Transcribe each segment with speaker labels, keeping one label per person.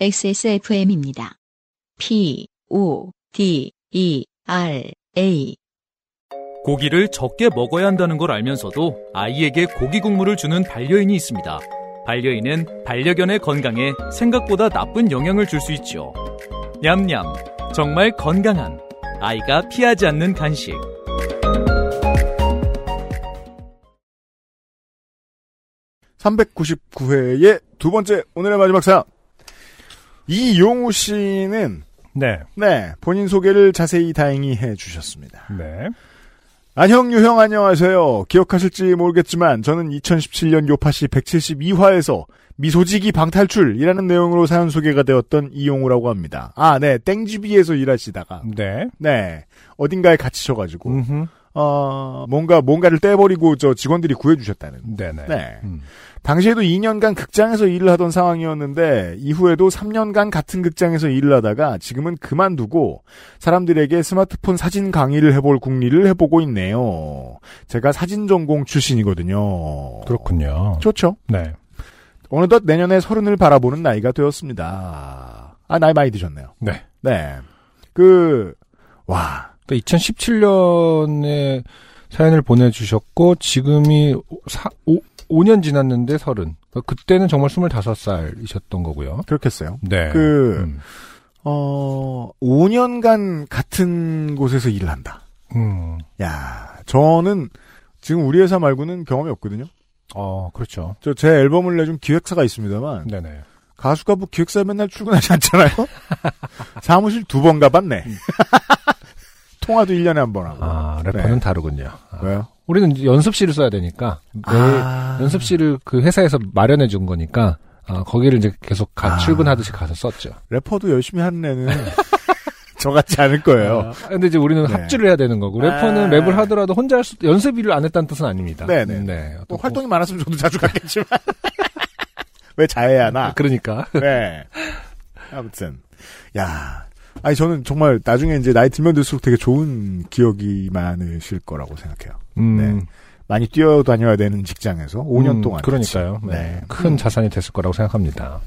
Speaker 1: XSFM입니다. P, O, D, E, R, A.
Speaker 2: 고기를 적게 먹어야 한다는 걸 알면서도 아이에게 고기 국물을 주는 반려인이 있습니다. 반려인은 반려견의 건강에 생각보다 나쁜 영향을 줄 수 있죠. 냠냠. 정말 건강한 아이가 피하지 않는 간식.
Speaker 3: (399회의) 두 번째 오늘의 마지막 사연 이용우 씨는
Speaker 4: 네.
Speaker 3: 네 본인 소개를 자세히 다행히 해 주셨습니다.
Speaker 4: 네.
Speaker 3: 안형 유형 안녕하세요. 기억하실지 모르겠지만 저는 2017년 요파시 172화에서 미소지기 방탈출이라는 내용으로 사연 소개가 되었던 이용우라고 합니다. 아, 네. 땡지비에서 일하시다가
Speaker 4: 네.
Speaker 3: 네. 어딘가에 갇히셔 가지고
Speaker 4: 음흠.
Speaker 3: 어 뭔가 뭔가를 떼버리고 저 직원들이 구해 주셨다는.
Speaker 4: 네네.
Speaker 3: 네.
Speaker 4: 음.
Speaker 3: 당시에도 2년간 극장에서 일을 하던 상황이었는데 이후에도 3년간 같은 극장에서 일을 하다가 지금은 그만두고 사람들에게 스마트폰 사진 강의를 해볼 궁리를 해보고 있네요. 제가 사진 전공 출신이거든요.
Speaker 4: 그렇군요.
Speaker 3: 좋죠.
Speaker 4: 네.
Speaker 3: 어느덧 내년에 서른을 바라보는 나이가 되었습니다. 아 나이 많이 드셨네요.
Speaker 4: 네.
Speaker 3: 네. 그 와.
Speaker 4: 그러니까 2017년에 사연을 보내주셨고 지금이 사, 오, 5년 지났는데 서른. 그러니까 그때는 정말 25살이셨던 거고요.
Speaker 3: 그렇겠어요.
Speaker 4: 네.
Speaker 3: 그,
Speaker 4: 음.
Speaker 3: 어, 5년간 같은 곳에서 일을 한다.
Speaker 4: 음.
Speaker 3: 야, 저는 지금 우리 회사 말고는 경험이 없거든요.
Speaker 4: 어, 그렇죠.
Speaker 3: 저 제 앨범을 내준 기획사가 있습니다만
Speaker 4: 네네.
Speaker 3: 가수가 뭐 기획사에 맨날 출근하지 않잖아요. 사무실 두 번 가봤네. 통화도 1년에 한 번 하고.
Speaker 4: 아, 래퍼는
Speaker 3: 네.
Speaker 4: 다르군요. 아.
Speaker 3: 왜요?
Speaker 4: 우리는 연습실을 써야 되니까 매일
Speaker 3: 아.
Speaker 4: 연습실을 그 회사에서 마련해 준 거니까 아, 거기를 이제 계속 가,
Speaker 3: 아.
Speaker 4: 출근하듯이 가서 썼죠.
Speaker 3: 래퍼도 열심히 하는 애는 저 같지 않을 거예요.
Speaker 4: 아, 근데 이제 우리는
Speaker 3: 네.
Speaker 4: 합주를 해야 되는 거고 래퍼는
Speaker 3: 아.
Speaker 4: 랩을 하더라도 혼자 할 수, 연습일을 안 했다는 뜻은 아닙니다.
Speaker 3: 네네.
Speaker 4: 네.
Speaker 3: 뭐
Speaker 4: 어떤
Speaker 3: 활동이 많았으면 저도 자주 갔겠지만. 왜 자해야 하나?
Speaker 4: 그러니까.
Speaker 3: 네. 아무튼. 야. 아니, 저는 정말 나중에 이제 나이 들면 들수록 되게 좋은 기억이 많으실 거라고 생각해요.
Speaker 4: 음,
Speaker 3: 네. 많이 뛰어다녀야 되는 직장에서 5년
Speaker 4: 음,
Speaker 3: 동안.
Speaker 4: 그러니까요. 네.
Speaker 3: 네.
Speaker 4: 큰
Speaker 3: 음.
Speaker 4: 자산이 됐을 거라고 생각합니다.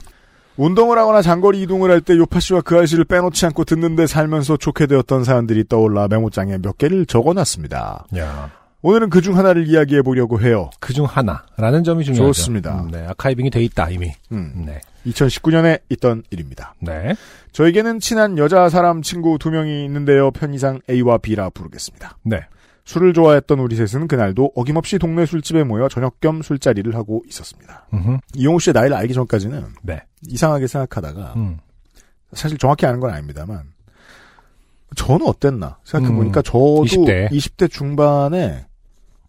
Speaker 3: 운동을 하거나 장거리 이동을 할 때 요파 씨와 그 아씨를 빼놓지 않고 듣는데 살면서 좋게 되었던 사연들이 떠올라 메모장에 몇 개를 적어놨습니다.
Speaker 4: 야.
Speaker 3: 오늘은 그 중 하나를 이야기해 보려고 해요.
Speaker 4: 그 중 하나라는 점이 중요하죠.
Speaker 3: 좋습니다.
Speaker 4: 음, 네. 아카이빙이 돼 있다, 이미.
Speaker 3: 음.
Speaker 4: 네.
Speaker 3: 2019년에 있던 일입니다.
Speaker 4: 네.
Speaker 3: 저에게는 친한 여자 사람 친구 두 명이 있는데요. 편의상 A와 B라 부르겠습니다.
Speaker 4: 네.
Speaker 3: 술을 좋아했던 우리 셋은 그날도 어김없이 동네 술집에 모여 저녁 겸 술자리를 하고 있었습니다.
Speaker 4: 음흠.
Speaker 3: 이용우 씨의 나이를 알기 전까지는
Speaker 4: 네.
Speaker 3: 이상하게 생각하다가
Speaker 4: 음.
Speaker 3: 사실 정확히 아는 건 아닙니다만 저는 어땠나 생각해 보니까
Speaker 4: 음,
Speaker 3: 저도
Speaker 4: 20대.
Speaker 3: 20대. 중반에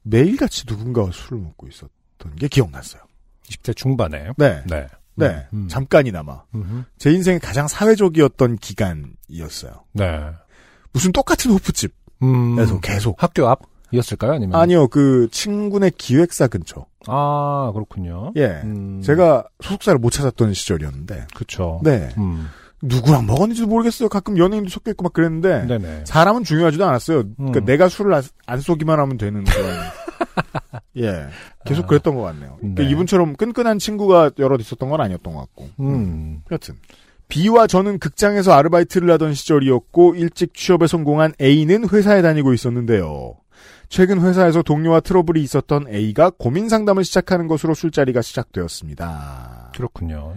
Speaker 3: 매일같이 누군가와 술을 먹고 있었던 게 기억났어요.
Speaker 4: 20대 중반에.
Speaker 3: 네.
Speaker 4: 네.
Speaker 3: 네.
Speaker 4: 음.
Speaker 3: 잠깐이나마.
Speaker 4: 음흠.
Speaker 3: 제 인생에 가장 사회적이었던 기간이었어요.
Speaker 4: 네.
Speaker 3: 무슨 똑같은 호프집에서
Speaker 4: 음.
Speaker 3: 계속.
Speaker 4: 학교 앞이었을까요? 아니면?
Speaker 3: 아니요, 그 친구네 기획사 근처.
Speaker 4: 아, 그렇군요.
Speaker 3: 예.
Speaker 4: 음.
Speaker 3: 제가 소속사를 못 찾았던 시절이었는데.
Speaker 4: 그쵸.
Speaker 3: 네.
Speaker 4: 음.
Speaker 3: 누구랑 먹었는지도 모르겠어요. 가끔 연예인도 섞여 있고 막 그랬는데.
Speaker 4: 네네.
Speaker 3: 사람은 중요하지도 않았어요. 그러니까
Speaker 4: 음.
Speaker 3: 내가 술을 안, 안 쏘기만 하면 되는 그런. 예. 계속
Speaker 4: 아. 그랬던
Speaker 3: 것 같네요. 그러니까
Speaker 4: 네.
Speaker 3: 이분처럼 끈끈한 친구가 여럿 있었던 건 아니었던 것 같고.
Speaker 4: 음.
Speaker 3: 여튼. B와 저는 극장에서 아르바이트를 하던 시절이었고 일찍 취업에 성공한 A는 회사에 다니고 있었는데요. 최근 회사에서 동료와 트러블이 있었던 A가 고민 상담을 시작하는 것으로 술자리가 시작되었습니다.
Speaker 4: 그렇군요.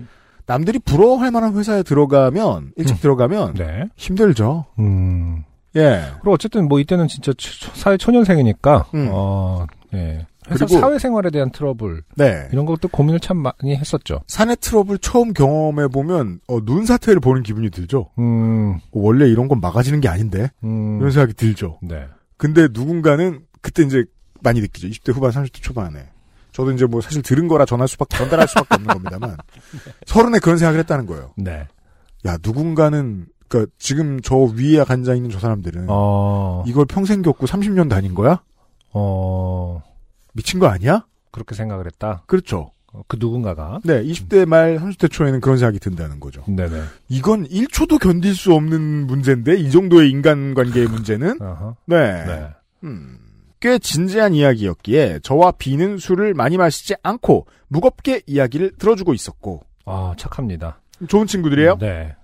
Speaker 3: 남들이 부러워할 만한 회사에 들어가면 일찍
Speaker 4: 음.
Speaker 3: 들어가면
Speaker 4: 네.
Speaker 3: 힘들죠.
Speaker 4: 음.
Speaker 3: 예.
Speaker 4: 그리고 어쨌든 뭐 이때는 진짜 초- 사회 초년생이니까,
Speaker 3: 음.
Speaker 4: 어, 예. 회사
Speaker 3: 그리고-
Speaker 4: 사회생활에 대한 트러블,
Speaker 3: 네.
Speaker 4: 이런 것도 고민을 참 많이 했었죠.
Speaker 3: 사내 트러블 처음 경험해 보면 어, 눈 사태를 보는 기분이 들죠.
Speaker 4: 음,
Speaker 3: 어, 원래 이런 건 막아지는 게 아닌데
Speaker 4: 음.
Speaker 3: 이런 생각이 들죠.
Speaker 4: 네.
Speaker 3: 근데 누군가는 그때 이제 많이 느끼죠. 20대 후반, 30대 초반에. 저도 이제 뭐 사실 들은 거라 전할 수밖에 전달할 수밖에 없는 겁니다만 서른에 그런 생각을 했다는 거예요.
Speaker 4: 네.
Speaker 3: 야 누군가는 그러니까 지금 저 위에 앉아 있는 저 사람들은
Speaker 4: 어,
Speaker 3: 이걸 평생 겪고 30년 다닌 거야?
Speaker 4: 어,
Speaker 3: 미친 거 아니야?
Speaker 4: 그렇게 생각을 했다.
Speaker 3: 그렇죠.
Speaker 4: 어, 그 누군가가.
Speaker 3: 네, 20대 말 30대 초에는 그런 생각이 든다는 거죠.
Speaker 4: 네네.
Speaker 3: 이건 1초도 견딜 수 없는 문제인데 이 정도의 인간관계의 문제는. 네.
Speaker 4: 네.
Speaker 3: 음, 꽤 진지한 이야기였기에 저와 B는 술을 많이 마시지 않고 무겁게 이야기를 들어주고 있었고
Speaker 4: 아, 착합니다.
Speaker 3: 좋은 친구들이에요?
Speaker 4: 네.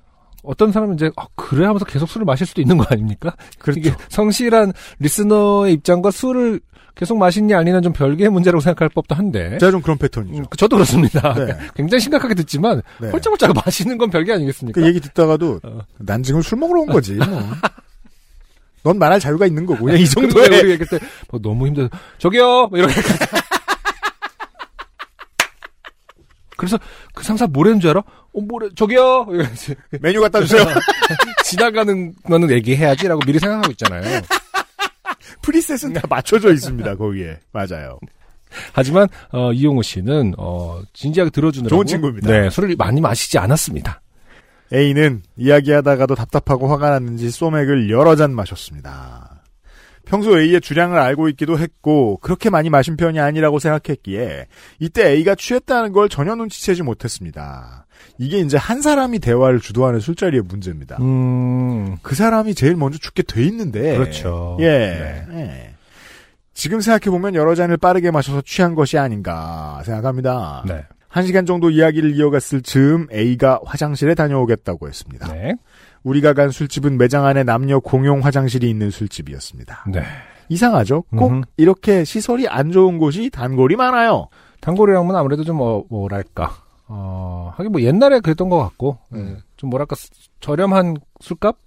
Speaker 4: 어떤 사람은 이제 아, 그래 하면서 계속 술을 마실 수도 있는 거 아닙니까?
Speaker 3: 그렇죠.
Speaker 4: 이게 성실한 리스너의 입장과 술을 계속 마시냐 아니냐 좀 별개의 문제라고 생각할 법도 한데.
Speaker 3: 제가 좀 그런 패턴이죠.
Speaker 4: 음, 저도 그렇습니다.
Speaker 3: 네.
Speaker 4: 굉장히 심각하게 듣지만
Speaker 3: 네.
Speaker 4: 홀짝홀짝 마시는 건 별개 아니겠습니까?
Speaker 3: 그 얘기 듣다가도
Speaker 4: 어.
Speaker 3: 난 지금 술 먹으러 온 거지. 뭐. 넌 말할 자유가 있는 거고 그냥 이
Speaker 4: 근데
Speaker 3: 정도의
Speaker 4: 우리 얘기할 때뭐 너무 힘들어. 저기요. 뭐 이렇게. 그래서 그 상사 뭐라는 줄 알아? 어, 뭐래, 저기요. 이러면서
Speaker 3: 메뉴 갖다 주세요.
Speaker 4: 지나가는 거는 얘기해야지라고 미리 생각하고 있잖아요.
Speaker 3: 프리셋은 다 맞춰져 있습니다 거기에 맞아요.
Speaker 4: 하지만 어, 이용우 씨는 어, 진지하게 들어주느라고
Speaker 3: 좋은 친구입니다.
Speaker 4: 네, 술을 많이 마시지 않았습니다.
Speaker 3: A는 이야기하다가도 답답하고 화가 났는지 소맥을 여러 잔 마셨습니다. 평소 A의 주량을 알고 있기도 했고 그렇게 많이 마신 편이 아니라고 생각했기에 이때 A가 취했다는 걸 전혀 눈치채지 못했습니다. 이게 이제 한 사람이 대화를 주도하는 술자리의 문제입니다.
Speaker 4: 음,
Speaker 3: 그 사람이 제일 먼저 죽게 돼 있는데
Speaker 4: 그렇죠.
Speaker 3: 예.
Speaker 4: 네.
Speaker 3: 예. 지금 생각해 보면 여러 잔을 빠르게 마셔서 취한 것이 아닌가 생각합니다.
Speaker 4: 네.
Speaker 3: 한 시간 정도 이야기를 이어갔을 즈음 A가 화장실에 다녀오겠다고 했습니다.
Speaker 4: 네.
Speaker 3: 우리가 간 술집은 매장 안에 남녀 공용 화장실이 있는 술집이었습니다.
Speaker 4: 네.
Speaker 3: 이상하죠? 꼭
Speaker 4: 음흠.
Speaker 3: 이렇게 시설이 안 좋은 곳이 단골이 많아요.
Speaker 4: 단골이라면 아무래도 좀 어, 뭐랄까. 어, 하긴 뭐 옛날에 그랬던 것 같고,
Speaker 3: 음.
Speaker 4: 네, 좀 뭐랄까, 스- 저렴한 술값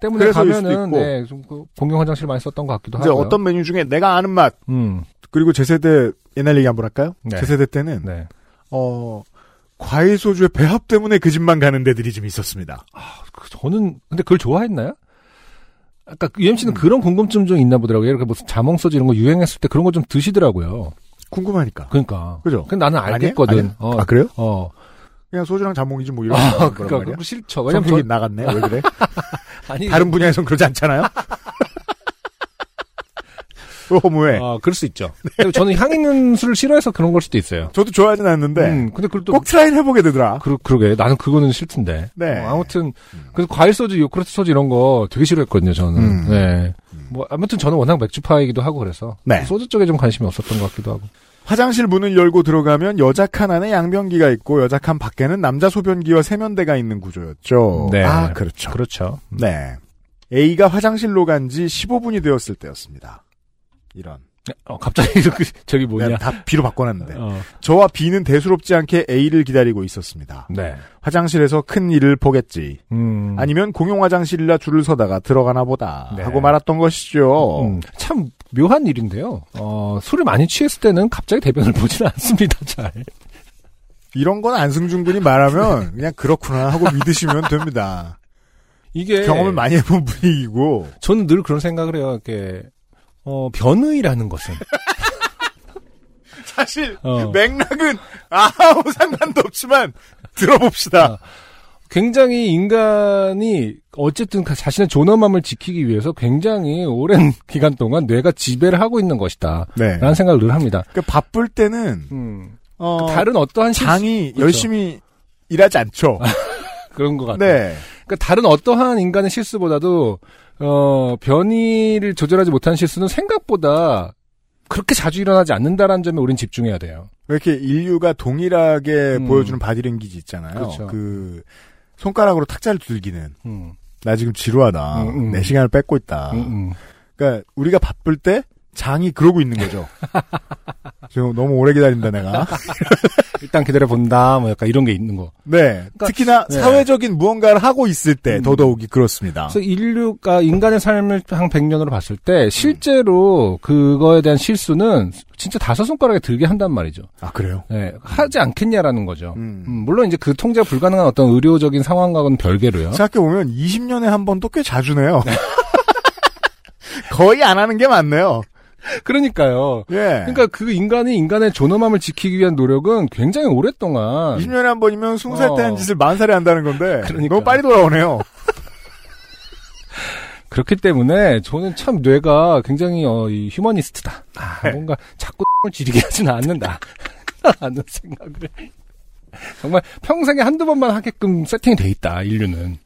Speaker 4: 때문에 가면은. 네, 좀 그 공용 화장실 많이 썼던 것 같기도 하고요.
Speaker 3: 어떤 메뉴 중에 내가 아는 맛
Speaker 4: 음,
Speaker 3: 그리고 제 세대 옛날 얘기 한번 할까요?
Speaker 4: 네.
Speaker 3: 제 세대 때는
Speaker 4: 네.
Speaker 3: 어 과일 소주의 배합 때문에 그 집만 가는 데들이 좀 있었습니다.
Speaker 4: 그 저는, 근데 그걸 좋아했나요? 아까 UMC는
Speaker 3: 음.
Speaker 4: 그런 궁금증 좀 있나 보더라고요. 이렇게 무슨 자몽 소주 이런 거 유행했을 때 그런 거 좀 드시더라고요.
Speaker 3: 궁금하니까.
Speaker 4: 그러니까.
Speaker 3: 그죠?
Speaker 4: 근데 나는
Speaker 3: 아니에요?
Speaker 4: 알겠거든.
Speaker 3: 아니에요?
Speaker 4: 어,
Speaker 3: 아 그래요?
Speaker 4: 어.
Speaker 3: 그냥 소주랑 자몽이지 뭐 이런
Speaker 4: 아,
Speaker 3: 거란
Speaker 4: 그러니까 싫죠. 왜냐면 저,
Speaker 3: 나갔네. 왜 그래?
Speaker 4: 아니
Speaker 3: 다른 분야에선 그러지 않잖아요. 또 허무해.
Speaker 4: 아, 그럴 수 있죠. 근데 저는 향 있는 술을 싫어해서 그런 걸 수도 있어요.
Speaker 3: 저도 좋아하진 않는데
Speaker 4: 음, 근데 그걸
Speaker 3: 또꼭 try를 해보게 되더라.
Speaker 4: 그러, 그러게 나는 그거는 싫던데.
Speaker 3: 네.
Speaker 4: 어, 아무튼 그래서 과일 소주, 요크르트 소주 이런 거 되게 싫어했거든요. 저는.
Speaker 3: 음.
Speaker 4: 네. 뭐 아무튼 저는 워낙 맥주파이기도 하고 그래서
Speaker 3: 네.
Speaker 4: 소주 쪽에 좀 관심이 없었던 것 같기도 하고.
Speaker 3: 화장실 문을 열고 들어가면 여자 칸 안에 양변기가 있고 여자 칸 밖에는 남자 소변기와 세면대가 있는 구조였죠.
Speaker 4: 네.
Speaker 3: 아 그렇죠.
Speaker 4: 그렇죠.
Speaker 3: 네. A가 화장실로 간 지 15분이 되었을 때였습니다. 이런.
Speaker 4: 어, 갑자기 저기 뭐냐.
Speaker 3: 내가 다 B로 바꿔놨는데.
Speaker 4: 어,
Speaker 3: 저와 B는 대수롭지 않게 A를 기다리고 있었습니다.
Speaker 4: 네.
Speaker 3: 화장실에서 큰 일을 보겠지.
Speaker 4: 음.
Speaker 3: 아니면 공용 화장실이라 줄을 서다가 들어가나 보다
Speaker 4: 네.
Speaker 3: 하고 말았던 것이죠.
Speaker 4: 음, 참 묘한 일인데요. 어, 술을 많이 취했을 때는 갑자기 대변을 보지는 않습니다. 잘.
Speaker 3: 이런 건 안승준 군이 말하면 그냥 그렇구나 하고 믿으시면 됩니다.
Speaker 4: 이게
Speaker 3: 경험을 많이 해본 분위기고
Speaker 4: 저는 늘 그런 생각을 해요. 이렇게 어, 변의라는 것은
Speaker 3: 사실
Speaker 4: 어.
Speaker 3: 맥락은 아무 상관도 없지만 들어봅시다.
Speaker 4: 아, 굉장히 인간이 어쨌든 그 자신의 존엄함을 지키기 위해서 굉장히 오랜 기간 동안 뇌가 지배를 하고 있는 것이다.
Speaker 3: 네.
Speaker 4: 라는 생각을 늘 합니다.
Speaker 3: 그 바쁠 때는
Speaker 4: 음.
Speaker 3: 어,
Speaker 4: 다른 어떠한 실수,
Speaker 3: 장이
Speaker 4: 그렇죠.
Speaker 3: 열심히 일하지 않죠.
Speaker 4: 그런 것 같아요.
Speaker 3: 네.
Speaker 4: 그러니까 다른 어떠한 인간의 실수보다도 어, 변이를 조절하지 못한 실수는 생각보다 그렇게 자주 일어나지 않는다라는 점에 우린 집중해야 돼요.
Speaker 3: 왜 이렇게 인류가 동일하게
Speaker 4: 음.
Speaker 3: 보여주는 바디랭귀지 있잖아요.
Speaker 4: 그렇죠.
Speaker 3: 그 손가락으로 탁자를 두들기는
Speaker 4: 음,
Speaker 3: 나 지금 지루하다.
Speaker 4: 음, 음.
Speaker 3: 내 시간을 뺏고 있다.
Speaker 4: 음, 음.
Speaker 3: 그러니까 우리가 바쁠 때 장이 그러고 있는 거죠. 지금 너무 오래 기다린다 내가.
Speaker 4: 일단 기다려 본다. 뭐 약간 이런 게 있는 거.
Speaker 3: 네. 특히나
Speaker 4: 네.
Speaker 3: 사회적인 무언가를 하고 있을 때
Speaker 4: 음.
Speaker 3: 더더욱이 그렇습니다.
Speaker 4: 그래서 인류가 인간의 삶을 한 100년으로 봤을 때 실제로 그거에 대한 실수는 진짜 다섯 손가락에 들게 한단 말이죠.
Speaker 3: 아 그래요?
Speaker 4: 예, 하지 않겠냐라는 거죠.
Speaker 3: 음.
Speaker 4: 음, 물론 이제 그 통제가 불가능한 어떤 의료적인 상황과는 별개로요.
Speaker 3: 생각해 보면 20년에 한 번도 꽤 자주 내요. 거의 안 하는 게 많네요.
Speaker 4: 그러니까요.
Speaker 3: 예.
Speaker 4: 그러니까 그 인간이 인간의 존엄함을 지키기 위한 노력은 굉장히 오랫동안
Speaker 3: 20년에 한 번이면 20살 때한
Speaker 4: 어.
Speaker 3: 짓을 40살에 한다는 건데
Speaker 4: 그러니까.
Speaker 3: 너무 빨리 돌아오네요.
Speaker 4: 그렇기 때문에 저는 참 뇌가 굉장히 어, 이 휴머니스트다. 아,
Speaker 3: 네.
Speaker 4: 뭔가 자꾸 을 지르게 하지는 않는다. 라는 생각을 정말 평생에 한두 번만 하게끔 세팅이 돼 있다. 인류는.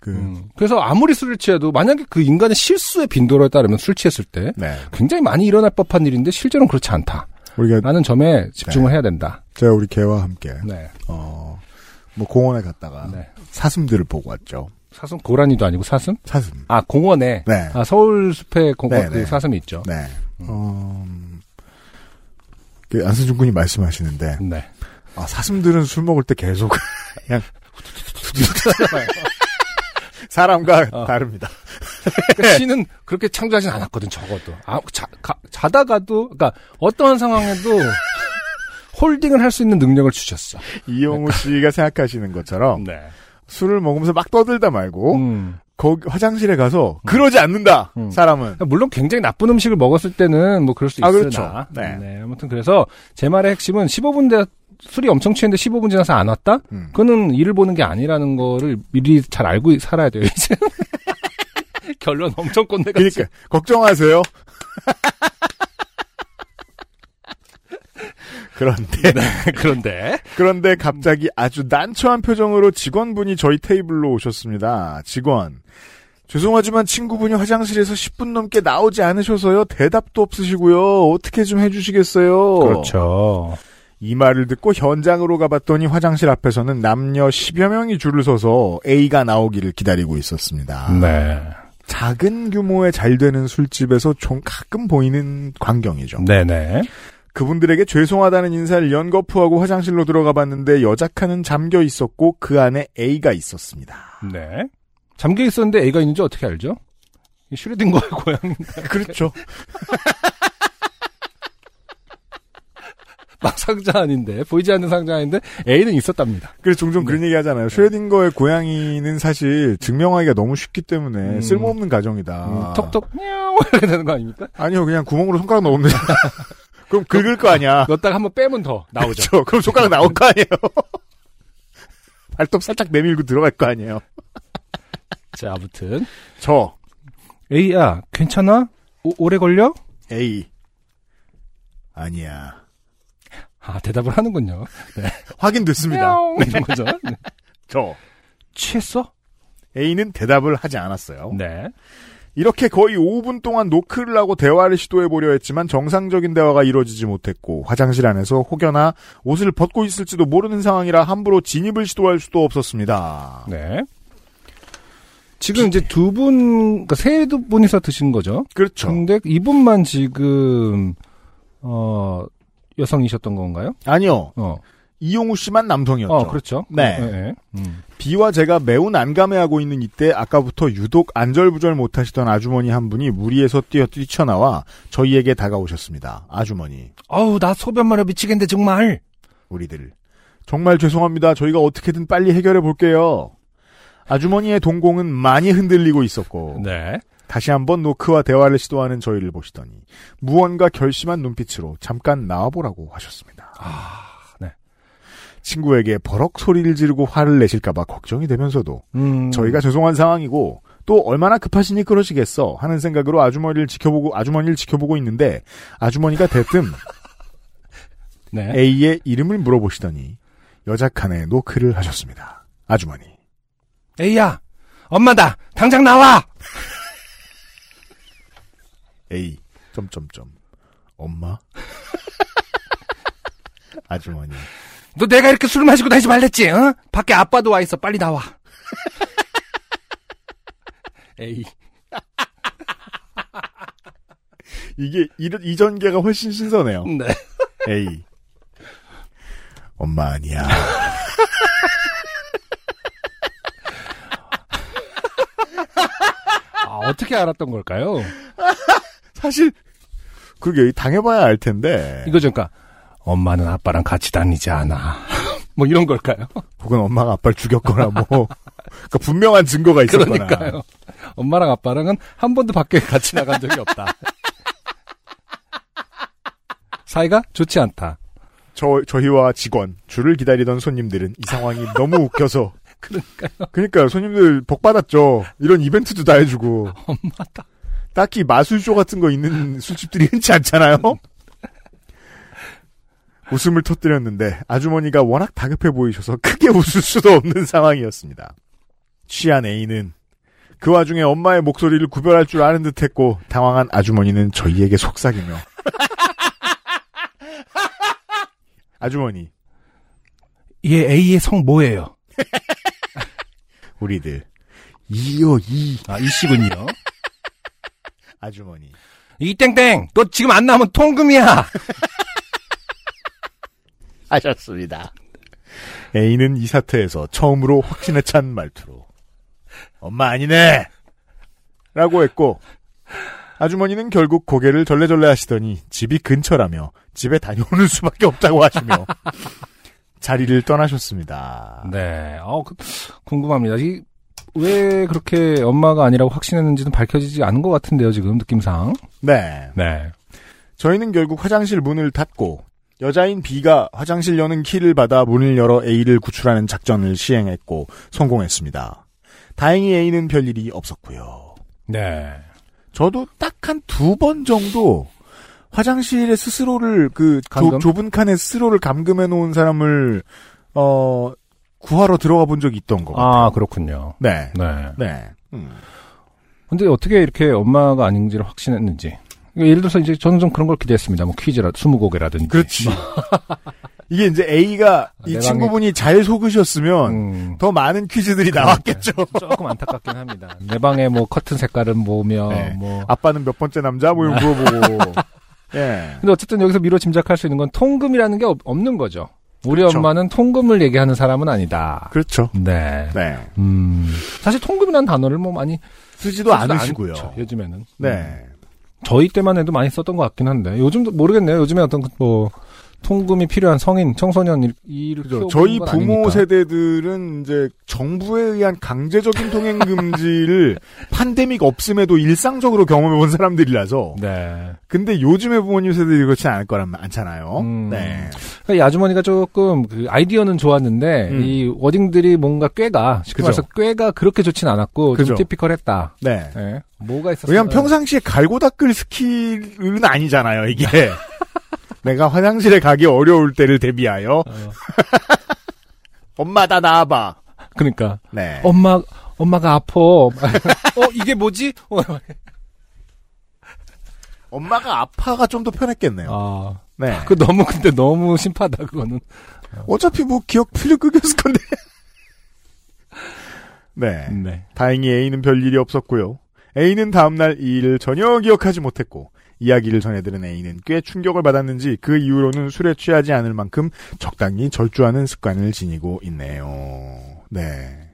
Speaker 3: 그
Speaker 4: 음. 그래서 아무리 술을 취해도 만약에 그 인간의 실수의 빈도에 따르면 술 취했을 때
Speaker 3: 네.
Speaker 4: 굉장히 많이 일어날 법한 일인데 실제로는 그렇지 않다.
Speaker 3: 우리가
Speaker 4: 라는 점에 집중을 해야 된다.
Speaker 3: 제가 우리 개와 함께
Speaker 4: 네.
Speaker 3: 어, 뭐 공원에 갔다가
Speaker 4: 네.
Speaker 3: 사슴들을 보고 왔죠.
Speaker 4: 사슴 고라니도 아니고 사슴?
Speaker 3: 사슴.
Speaker 4: 아 공원에
Speaker 3: 네.
Speaker 4: 아 서울 숲에 공원
Speaker 3: 네,
Speaker 4: 그
Speaker 3: 네.
Speaker 4: 사슴이 있죠.
Speaker 3: 네. 어, 그 안승준 군이 말씀하시는데
Speaker 4: 네.
Speaker 3: 아, 사슴들은 술 먹을 때 계속 그냥 사람과
Speaker 4: 어.
Speaker 3: 다릅니다.
Speaker 4: 그러니까 시는 그렇게 창조하진 않았거든 적어도. 아, 자, 가- 자다가도 그러니까 어떠한 상황에도 홀딩을 할 수 있는 능력을 주셨어.
Speaker 3: 이용우 씨가 생각하시는 것처럼
Speaker 4: 네.
Speaker 3: 술을 먹으면서 막 떠들다 말고
Speaker 4: 음.
Speaker 3: 거기 화장실에 가서 그러지 않는다.
Speaker 4: 음.
Speaker 3: 사람은
Speaker 4: 물론 굉장히 나쁜 음식을 먹었을 때는 뭐 그럴 수
Speaker 3: 아,
Speaker 4: 있으나.
Speaker 3: 그렇죠. 네.
Speaker 4: 아무튼 그래서 제 말의 핵심은 15분 대 술이 엄청 취했는데 15분 지나서 안 왔다?
Speaker 3: 음.
Speaker 4: 그거는 일을 보는 게 아니라는 거를 미리 잘 알고 살아야 돼요, 이제. 결론 엄청 꼰대 같이.
Speaker 3: 그러니까 걱정하세요. 그런데
Speaker 4: 그런데.
Speaker 3: 그런데 갑자기 아주 난처한 표정으로 직원분이 저희 테이블로 오셨습니다. 직원. 죄송하지만 친구분이 화장실에서 10분 넘게 나오지 않으셔서요. 대답도 없으시고요. 어떻게 좀 해주시겠어요?
Speaker 4: 그렇죠.
Speaker 3: 이 말을 듣고 현장으로 가봤더니 화장실 앞에서는 남녀 10여 명이 줄을 서서 A가 나오기를 기다리고 있었습니다.
Speaker 4: 네.
Speaker 3: 작은 규모의 잘 되는 술집에서 좀 가끔 보이는 광경이죠.
Speaker 4: 네네.
Speaker 3: 그분들에게 죄송하다는 인사를 연거푸하고 화장실로 들어가 봤는데 여자 칸은 잠겨 있었고 그 안에 A가 있었습니다.
Speaker 4: 네. 잠겨 있었는데 애가 있는지 어떻게 알죠? 이 슈레딩거의 고양이
Speaker 3: 그렇죠.
Speaker 4: 막 상자 아닌데 보이지 않는 상자 아닌데 A는 있었답니다.
Speaker 3: 그래서 종종 그런 얘기 하잖아요. 슈레딩거의 고양이는 사실 증명하기가 너무 쉽기 때문에
Speaker 4: 음.
Speaker 3: 쓸모없는 가정이다.
Speaker 4: 음, 톡톡 냐우 이렇게 되는 거 아닙니까?
Speaker 3: 아니요, 그냥 구멍으로 손가락 넣으면 되잖아. 그럼 긁을 거 아니야.
Speaker 4: 넣었다가 한번 빼면 더 나오죠.
Speaker 3: 그렇죠. 그럼 손가락 나올 거 아니에요. 발톱 살짝 내밀고 들어갈 거 아니에요.
Speaker 4: 자, 아무튼
Speaker 3: 저
Speaker 4: A야 괜찮아? 오, 오래 걸려?
Speaker 3: A 아니야.
Speaker 4: 아 대답을 하는군요.
Speaker 3: 확인됐습니다.
Speaker 4: 냐우 이런 거죠. 네.
Speaker 3: 저
Speaker 4: 취했어?
Speaker 3: A는 대답을 하지 않았어요.
Speaker 4: 네.
Speaker 3: 이렇게 거의 5분 동안 노크를 하고 대화를 시도해 보려 했지만 정상적인 대화가 이루어지지 못했고 화장실 안에서 혹여나 옷을 벗고 있을지도 모르는 상황이라 함부로 진입을 시도할 수도 없었습니다.
Speaker 4: 네. 지금 이제 두 분, 그러니까 세 분이서 드신 거죠.
Speaker 3: 그렇죠.
Speaker 4: 근데 이분만 지금 어 여성이셨던 건가요?
Speaker 3: 아니요.
Speaker 4: 어,
Speaker 3: 이용우 씨만 남성이었죠.
Speaker 4: 어 그렇죠.
Speaker 3: 네.
Speaker 4: 네. 음.
Speaker 3: B와 제가 매우 난감해하고 있는 이때 아까부터 유독 안절부절 못하시던 아주머니 한 분이 무리에서 뛰어 뛰쳐나와 저희에게 다가오셨습니다. 아주머니,
Speaker 4: 아우 나 소변 마려 미치겠는데 정말.
Speaker 3: 우리들 정말 죄송합니다. 저희가 어떻게든 빨리 해결해 볼게요. 아주머니의 동공은 많이 흔들리고 있었고
Speaker 4: 네.
Speaker 3: 다시 한번 노크와 대화를 시도하는 저희를 보시더니 무언가 결심한 눈빛으로 잠깐 나와보라고 하셨습니다.
Speaker 4: 아, 네.
Speaker 3: 친구에게 버럭 소리를 지르고 화를 내실까봐 걱정이 되면서도
Speaker 4: 음.
Speaker 3: 저희가 죄송한 상황이고 또 얼마나 급하시니 그러시겠어 하는 생각으로 아주머니를 지켜보고 아주머니를 지켜보고 있는데 아주머니가 대뜸
Speaker 4: 네.
Speaker 3: A의 이름을 물어보시더니 여자 칸에 노크를 하셨습니다. 아주머니.
Speaker 4: A야, 엄마다. 당장 나와.
Speaker 3: A. 점점점. 엄마. 아주머니.
Speaker 4: 너 내가 이렇게 술 마시고 다니지 말랬지? 어? 밖에 아빠도 와 있어. 빨리 나와. A.
Speaker 3: 이게 이런 이 전개가 훨씬 신선해요.
Speaker 4: 네.
Speaker 3: A. 엄마 아니야.
Speaker 4: 아, 어떻게 알았던 걸까요?
Speaker 3: 사실 그게 당해봐야 알 텐데.
Speaker 4: 이거죠, 그러니까 엄마는 아빠랑 같이 다니지 않아. 뭐 이런 걸까요?
Speaker 3: 혹은 엄마가 아빠를 죽였거나 뭐 그러니까 분명한 증거가 있었거나.
Speaker 4: 그러니까요. 엄마랑 아빠랑은 한 번도 밖에 같이 나간 적이 없다. 사이가 좋지 않다.
Speaker 3: 저 저희와 직원 줄을 기다리던 손님들은 이 상황이 너무 웃겨서
Speaker 4: 그러니까요.
Speaker 3: 그러니까 손님들 복 받았죠. 이런 이벤트도 다 해주고
Speaker 4: 엄마다.
Speaker 3: 딱히 마술쇼 같은 거 있는 술집들이 흔치 않잖아요. 웃음을 터뜨렸는데 아주머니가 워낙 다급해 보이셔서 크게 웃을 수도 없는 상황이었습니다. 취한 A는 그 와중에 엄마의 목소리를 구별할 줄 아는 듯 했고 당황한 아주머니는 저희에게 속삭이며 아주머니
Speaker 4: 얘 A의 성 뭐예요?
Speaker 3: 우리들. 이요, 이.
Speaker 4: 아, 이씨군요.
Speaker 3: 아주머니.
Speaker 4: 이 땡땡! 너 지금 안 나오면 통금이야!
Speaker 3: 하셨습니다. A는 이 사태에서 처음으로 확신에 찬 말투로. 엄마 아니네! 라고 했고, 아주머니는 결국 고개를 절레절레 하시더니 집이 근처라며 집에 다녀오는 수밖에 없다고 하시며 자리를 떠나셨습니다.
Speaker 4: 네. 어, 그, 궁금합니다. 이, 왜 그렇게 엄마가 아니라고 확신했는지는 밝혀지지 않은 것 같은데요, 지금 느낌상.
Speaker 3: 네.
Speaker 4: 네.
Speaker 3: 저희는 결국 화장실 문을 닫고 여자인 B가 화장실 여는 키를 받아 문을 열어 A를 구출하는 작전을 시행했고 성공했습니다. 다행히 A는 별일이 없었고요.
Speaker 4: 네.
Speaker 3: 저도 딱 한 두 번 정도 화장실에 스스로를 그
Speaker 4: 감금?
Speaker 3: 좁, 은 칸에 스스로를 감금해 놓은 사람을 어 구하러 들어가 본 적이 있던 것 같아요.
Speaker 4: 아, 그렇군요.
Speaker 3: 네.
Speaker 4: 네.
Speaker 3: 네. 음.
Speaker 4: 근데 어떻게 이렇게 엄마가 아닌지를 확신했는지. 예를 들어서 이제 저는 좀 그런 걸 기대했습니다. 뭐 퀴즈라, 스무고개라든지.
Speaker 3: 그렇지. 이게 이제 A가 이
Speaker 4: 내방에-
Speaker 3: 친구분이 잘 속으셨으면
Speaker 4: 음,
Speaker 3: 더 많은 퀴즈들이 나왔겠죠.
Speaker 4: 조금 안타깝긴 합니다. 내 방에 뭐 커튼 색깔은 뭐며,
Speaker 3: 네.
Speaker 4: 뭐.
Speaker 3: 아빠는 몇 번째 남자? 뭐 이런 거 물어보고. 예.
Speaker 4: 근데 어쨌든 여기서 미뤄 짐작할 수 있는 건 통금이라는 게 없- 없는 거죠. 우리
Speaker 3: 그렇죠.
Speaker 4: 엄마는 통금을 얘기하는 사람은 아니다.
Speaker 3: 그렇죠.
Speaker 4: 네.
Speaker 3: 네.
Speaker 4: 음, 사실 통금이라는 단어를 뭐 많이
Speaker 3: 쓰지도
Speaker 4: 쓰지도
Speaker 3: 않으시고요.
Speaker 4: 않죠, 요즘에는. 음.
Speaker 3: 네.
Speaker 4: 저희 때만 해도 많이 썼던 것 같긴 한데 요즘도 모르겠네요. 요즘에 어떤 그뭐 통금이 필요한 성인, 청소년 일- 이를
Speaker 3: 그죠. 저희 부모
Speaker 4: 아니니까.
Speaker 3: 세대들은 이제 정부에 의한 강제적인 통행 금지를 팬데믹 없음에도 일상적으로 경험해 본 사람들이라서.
Speaker 4: 네.
Speaker 3: 근데 요즘의 부모님 세대들이 그렇지 않을 거란 않잖아요.
Speaker 4: 음.
Speaker 3: 네.
Speaker 4: 그러니까 이 아주머니가 조금 그 아이디어는 좋았는데
Speaker 3: 음.
Speaker 4: 이 워딩들이 뭔가 꾀가 쉽게. 말해서 꾀가 그렇게 좋진 않았고
Speaker 3: 그죠.
Speaker 4: 좀 티피컬했다.
Speaker 3: 네.
Speaker 4: 네. 뭐가 있었어요?
Speaker 3: 왜냐면 평상시에 갈고 닦을 스킬은 아니잖아요, 이게. 내가 화장실에 가기 어려울 때를 대비하여
Speaker 4: 어,
Speaker 3: 엄마 다 나와봐.
Speaker 4: 그러니까
Speaker 3: 네.
Speaker 4: 엄마 엄마가 아파. 어 이게 뭐지? 어,
Speaker 3: 엄마가 아파가 좀 더 편했겠네요.
Speaker 4: 아,
Speaker 3: 네.
Speaker 4: 그 너무 근데 너무 심하다 그거는.
Speaker 3: 어차피 뭐 기억 풀려 끄겼을 건데. 네.
Speaker 4: 네.
Speaker 3: 다행히 A는 별 일이 없었고요. A는 다음날 이 일을 전혀 기억하지 못했고 이야기를 전해들은 A는 꽤 충격을 받았는지 그 이후로는 술에 취하지 않을 만큼 적당히 절주하는 습관을 지니고 있네요. 네.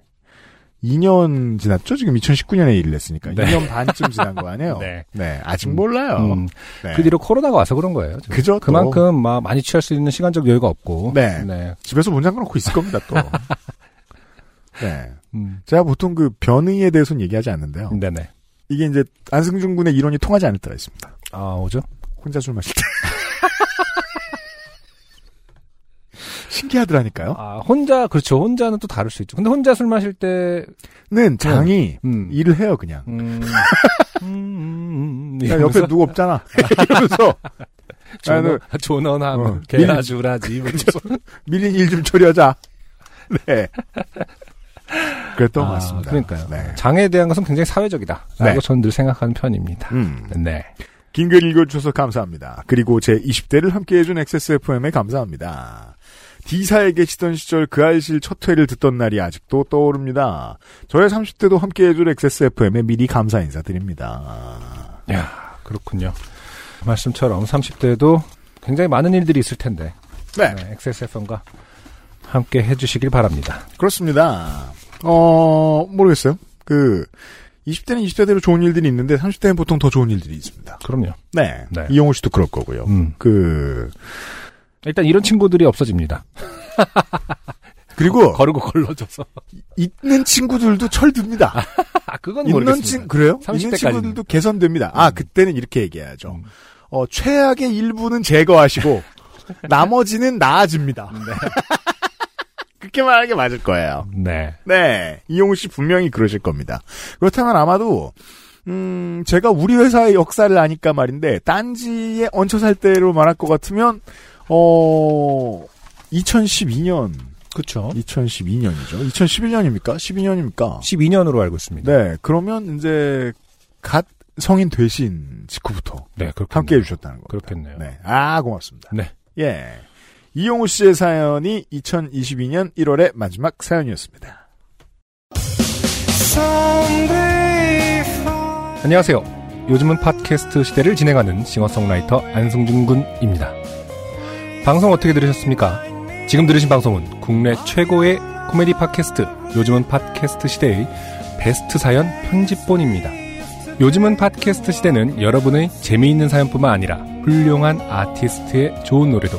Speaker 3: 2년 지났죠? 지금 2019년에 일을 했으니까.
Speaker 4: 네.
Speaker 3: 2년 반쯤 지난 거 아니에요?
Speaker 4: 네.
Speaker 3: 아직
Speaker 4: 음,
Speaker 3: 몰라요.
Speaker 4: 음,
Speaker 3: 네.
Speaker 4: 그 뒤로 코로나가 와서 그런 거예요. 지금.
Speaker 3: 그죠? 또.
Speaker 4: 그만큼 막 많이 취할 수 있는 시간적 여유가 없고.
Speaker 3: 네.
Speaker 4: 네.
Speaker 3: 집에서 문 잠궈놓고 있을 겁니다, 또. 네.
Speaker 4: 음.
Speaker 3: 제가 보통 그 변의에 대해서는 얘기하지 않는데요.
Speaker 4: 네네.
Speaker 3: 이게 이제 안승준 군의 이론이 통하지 않을 때가 있습니다.
Speaker 4: 아 오죠?
Speaker 3: 혼자 술 마실 때. 신기하더라니까요.
Speaker 4: 아 혼자 그렇죠. 혼자는 또 다를 수 있죠. 근데 혼자 술 마실 때,
Speaker 3: 는 장이
Speaker 4: 음,
Speaker 3: 일을 해요, 그냥.
Speaker 4: 음, 음, 음,
Speaker 3: 그냥 옆에 누구 없잖아. 이러면서 나는
Speaker 4: 조넌하면
Speaker 3: 어,
Speaker 4: 개라주라지. 뭐.
Speaker 3: 밀린 일 좀 처리하자. 네. 그랬던 것
Speaker 4: 아,
Speaker 3: 같습니다.
Speaker 4: 그러니까요.
Speaker 3: 네.
Speaker 4: 장에 대한 것은 굉장히 사회적이다. 라고
Speaker 3: 네.
Speaker 4: 저는 늘 생각하는 편입니다.
Speaker 3: 음.
Speaker 4: 네.
Speaker 3: 긴 글 읽어주셔서 감사합니다. 그리고 제 20대를 함께해준 XSFM에 감사합니다. D사에 계시던 시절 그 알실 첫 회를 듣던 날이 아직도 떠오릅니다. 저의 30대도 함께해줄 XSFM에 미리 감사 인사드립니다.
Speaker 4: 야 그렇군요. 말씀처럼 30대도 굉장히 많은 일들이 있을 텐데.
Speaker 3: 네,
Speaker 4: 네, XSFM과 함께 해주시길 바랍니다.
Speaker 3: 그렇습니다. 어, 모르겠어요. 그, 20대는 20대대로 좋은 일들이 있는데 30대는 보통 더 좋은 일들이 있습니다.
Speaker 4: 그럼요.
Speaker 3: 네.
Speaker 4: 네.
Speaker 3: 이용호 씨도 그럴 거고요.
Speaker 4: 음.
Speaker 3: 그,
Speaker 4: 일단 이런 친구들이 없어집니다.
Speaker 3: 그리고
Speaker 4: 거르고 걸러져서.
Speaker 3: 있는 친구들도 철듭니다.
Speaker 4: 아, 그건
Speaker 3: 있는
Speaker 4: 모르겠습니다.
Speaker 3: 친 그래요?
Speaker 4: 30
Speaker 3: 있는
Speaker 4: 대까지는.
Speaker 3: 친구들도 개선됩니다. 아
Speaker 4: 음.
Speaker 3: 그때는 이렇게 얘기해야죠.
Speaker 4: 음.
Speaker 3: 어 최악의 일부는 제거하시고 나머지는 나아집니다.
Speaker 4: 네.
Speaker 3: 그렇게 말하는 게 맞을 거예요.
Speaker 4: 네.
Speaker 3: 네, 이용우 씨 분명히 그러실 겁니다. 그렇다면 아마도 음 제가 우리 회사의 역사를 아니까 말인데 딴지에 얹혀 살 때로 말할 것 같으면 어 2012년,
Speaker 4: 그쵸.
Speaker 3: 2012년이죠. 2011년입니까? 12년입니까?
Speaker 4: 12년으로 알고 있습니다.
Speaker 3: 네, 그러면 이제 갓 성인 되신 직후부터
Speaker 4: 네, 그렇겠네요.
Speaker 3: 함께 해주셨다는 겁니다.
Speaker 4: 그렇겠네요.
Speaker 3: 네, 아 고맙습니다.
Speaker 4: 네.
Speaker 3: 예, 이용우 씨의 사연이 2022년 1월의 마지막 사연이었습니다.
Speaker 4: 안녕하세요. 요즘은 팟캐스트 시대를 진행하는 싱어송라이터 안승준 군입니다. 방송 어떻게 들으셨습니까? 지금 들으신 방송은 국내 최고의 코미디 팟캐스트 요즘은 팟캐스트 시대의 베스트 사연 편집본입니다. 요즘은 팟캐스트 시대는 여러분의 재미있는 사연뿐만 아니라 훌륭한 아티스트의 좋은 노래도